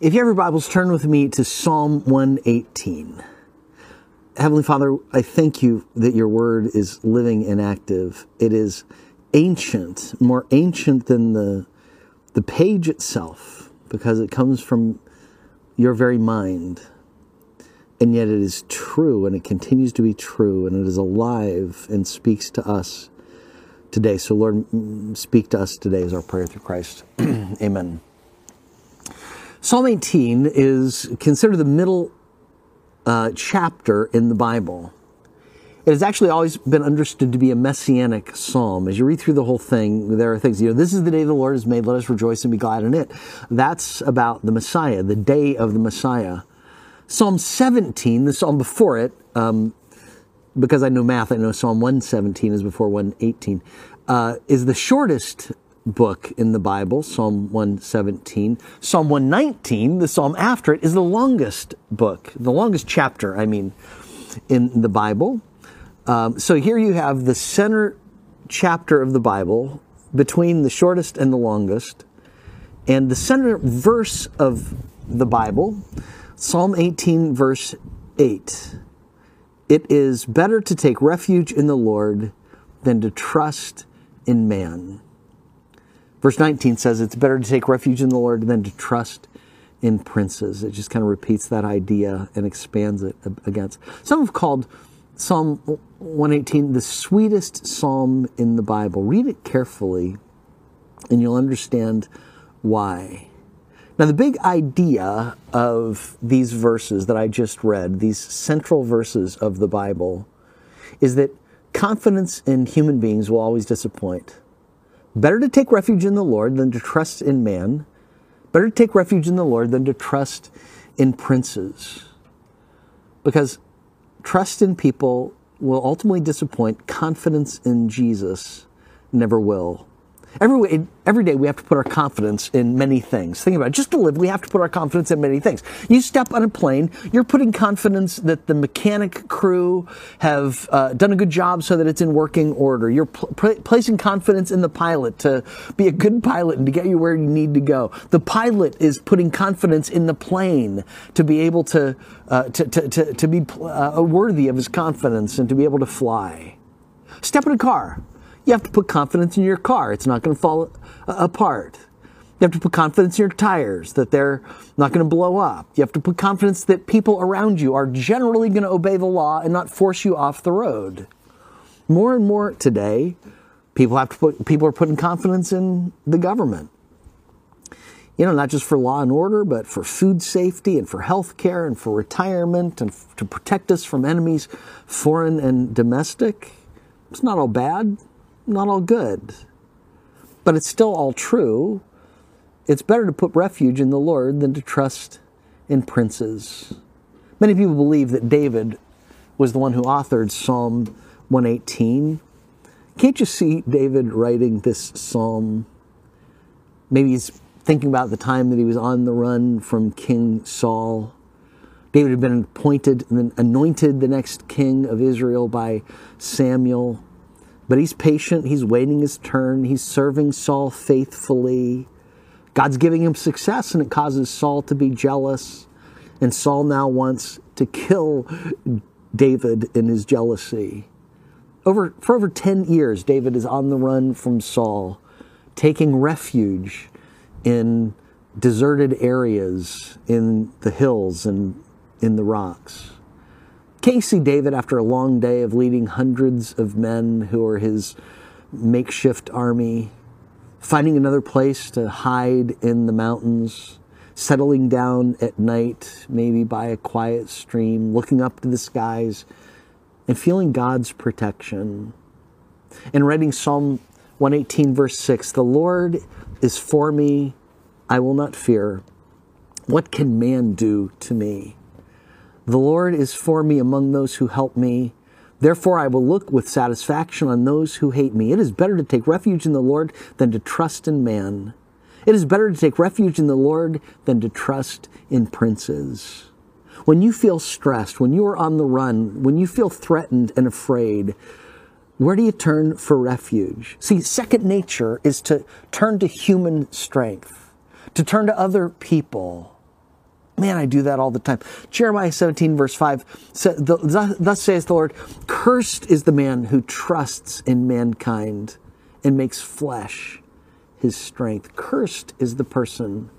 If you have your Bibles, turn with me to Psalm 118. Heavenly Father, I thank you that your word is living and active. It is ancient, more ancient than the, the page itself, because it comes from your very mind. And yet it is true, and it continues to be true, and it is alive and speaks to us today. So, Lord, speak to us today is our prayer through Christ. Amen. Psalm 18 is considered the middle uh, chapter in the Bible. It has actually always been understood to be a messianic psalm. As you read through the whole thing, there are things, you know, this is the day the Lord has made, let us rejoice and be glad in it. That's about the Messiah, the day of the Messiah. Psalm 17, the psalm before it, um, because I know math, I know Psalm 117 is before 118, uh, is the shortest book in the Bible, Psalm 117. Psalm 119, the psalm after it, is the longest book, the longest chapter, I mean, in the Bible. Um, so here you have the center chapter of the Bible between the shortest and the longest, and the center verse of the Bible, Psalm 18, verse 8. It is better to take refuge in the Lord than to trust in man. Verse 19 says it's better to take refuge in the Lord than to trust in princes. It just kind of repeats that idea and expands it against. Some have called Psalm 118 the sweetest psalm in the Bible. Read it carefully and you'll understand why. Now, the big idea of these verses that I just read, these central verses of the Bible, is that confidence in human beings will always disappoint. Better to take refuge in the Lord than to trust in man. Better to take refuge in the Lord than to trust in princes. Because Trust in people will ultimately disappoint. Confidence in Jesus never will. Every, every day we have to put our confidence in many things. Think about it. Just to live, we have to put our confidence in many things. You step on a plane, you're putting confidence that the mechanic crew have uh, done a good job so that it's in working order. You're pl- placing confidence in the pilot to be a good pilot and to get you where you need to go. The pilot is putting confidence in the plane to be able to, uh, to, to, to, to, be uh, worthy of his confidence and to be able to fly. Step in a car you have to put confidence in your car. It's not going to fall uh, apart. You have to put confidence in your tires that they're not going to blow up. You have to put confidence that people around you are generally going to obey the law and not force you off the road. More and more today, people have to put people are putting confidence in the government. You know, not just for law and order, but for food safety and for health care and for retirement and to protect us from enemies, foreign and domestic. It's not all bad not all good. But it's still all true. It's better to put refuge in the Lord than to trust in princes. Many people believe that David was the one who authored Psalm 118. Can't you see David writing this psalm? Maybe he's thinking about the time that he was on the run from King Saul. David had been appointed and anointed the next king of Israel by Samuel. But he's patient, he's waiting his turn, he's serving Saul faithfully. God's giving him success, and it causes Saul to be jealous. And Saul now wants to kill David in his jealousy. Over, for over 10 years, David is on the run from Saul, taking refuge in deserted areas in the hills and in the rocks. Casey David, after a long day of leading hundreds of men who are his makeshift army, finding another place to hide in the mountains, settling down at night, maybe by a quiet stream, looking up to the skies, and feeling God's protection. And writing Psalm 118, verse 6 The Lord is for me, I will not fear. What can man do to me? The Lord is for me among those who help me. Therefore, I will look with satisfaction on those who hate me. It is better to take refuge in the Lord than to trust in man. It is better to take refuge in the Lord than to trust in princes. When you feel stressed, when you are on the run, when you feel threatened and afraid, where do you turn for refuge? See, second nature is to turn to human strength, to turn to other people Man, I do that all the time. Jeremiah 17, verse 5 says, Thus says the Lord, Cursed is the man who trusts in mankind and makes flesh his strength. Cursed is the person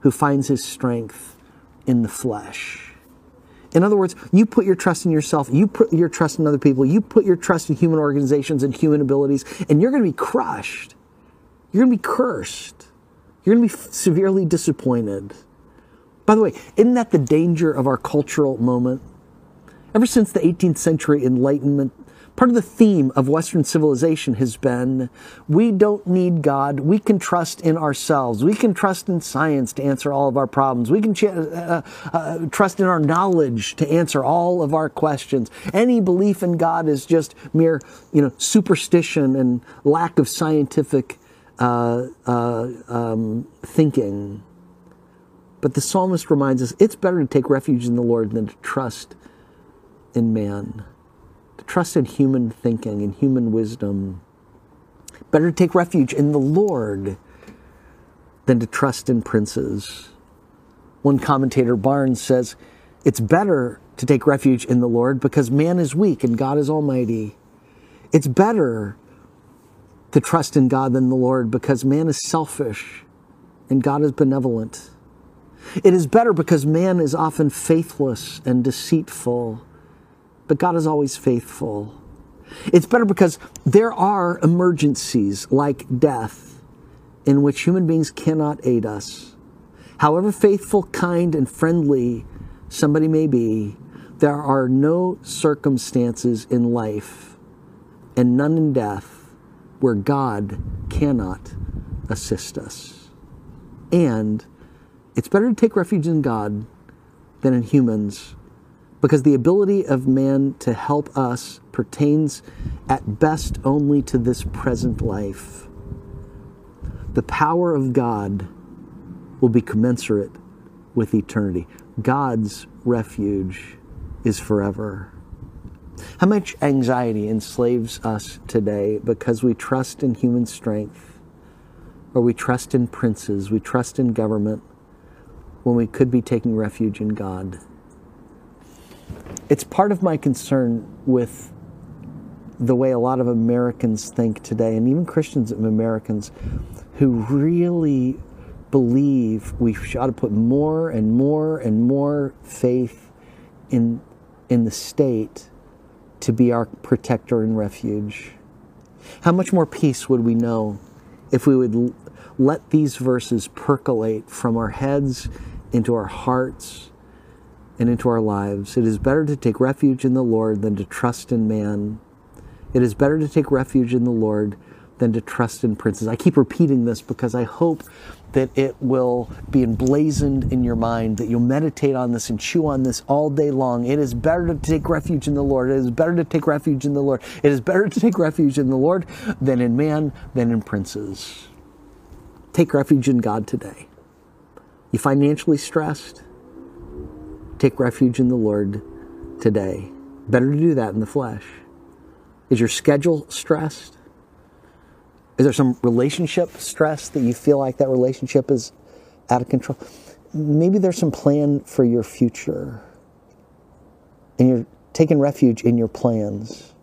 who finds his strength in the flesh. In other words, you put your trust in yourself, you put your trust in other people, you put your trust in human organizations and human abilities, and you're going to be crushed. You're going to be cursed. You're going to be severely disappointed. By the way, isn't that the danger of our cultural moment? Ever since the 18th century Enlightenment, part of the theme of Western civilization has been we don't need God. We can trust in ourselves. We can trust in science to answer all of our problems. We can ch- uh, uh, trust in our knowledge to answer all of our questions. Any belief in God is just mere, you know, superstition and lack of scientific uh, uh um, thinking. But the psalmist reminds us it's better to take refuge in the Lord than to trust in man, to trust in human thinking and human wisdom. Better to take refuge in the Lord than to trust in princes. One commentator, Barnes, says it's better to take refuge in the Lord because man is weak and God is almighty. It's better to trust in God than the Lord because man is selfish and God is benevolent. It is better because man is often faithless and deceitful, but God is always faithful. It's better because there are emergencies like death in which human beings cannot aid us. However faithful, kind, and friendly somebody may be, there are no circumstances in life and none in death where God cannot assist us. And it's better to take refuge in God than in humans because the ability of man to help us pertains at best only to this present life. The power of God will be commensurate with eternity. God's refuge is forever. How much anxiety enslaves us today because we trust in human strength, or we trust in princes, we trust in government, when we could be taking refuge in God. It's part of my concern with the way a lot of Americans think today, and even Christians and Americans who really believe we ought to put more and more and more faith in, in the state to be our protector and refuge. How much more peace would we know if we would let these verses percolate from our heads into our hearts and into our lives. It is better to take refuge in the Lord than to trust in man. It is better to take refuge in the Lord than to trust in princes. I keep repeating this because I hope that it will be emblazoned in your mind, that you'll meditate on this and chew on this all day long. It is better to take refuge in the Lord. It is better to take refuge in the Lord. It is better to take refuge in the Lord than in man, than in princes. Take refuge in God today. You financially stressed? Take refuge in the Lord today. Better to do that in the flesh. Is your schedule stressed? Is there some relationship stress that you feel like that relationship is out of control? Maybe there's some plan for your future and you're taking refuge in your plans.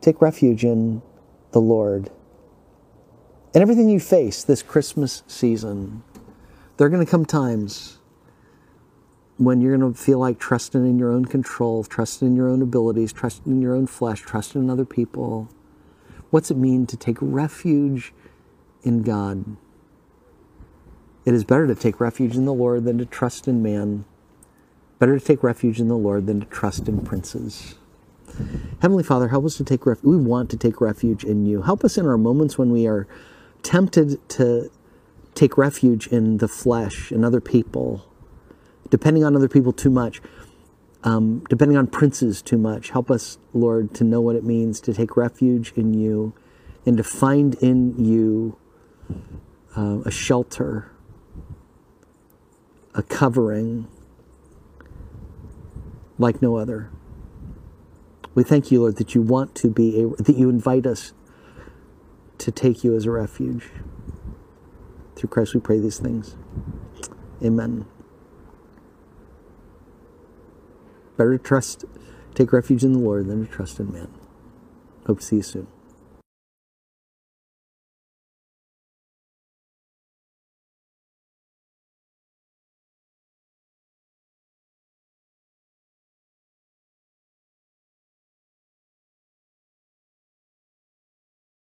Take refuge in the Lord. And everything you face this Christmas season, there are going to come times when you're going to feel like trusting in your own control, trusting in your own abilities, trusting in your own flesh, trusting in other people. What's it mean to take refuge in God? It is better to take refuge in the Lord than to trust in man. Better to take refuge in the Lord than to trust in princes. Heavenly Father, help us to take refuge. We want to take refuge in you. Help us in our moments when we are tempted to take refuge in the flesh and other people, depending on other people too much, um, depending on princes too much. Help us, Lord, to know what it means to take refuge in you and to find in you uh, a shelter, a covering like no other. We thank you, Lord, that you want to be a, that you invite us to take you as a refuge. Through Christ we pray these things. Amen. Better to trust, take refuge in the Lord than to trust in man. Hope to see you soon.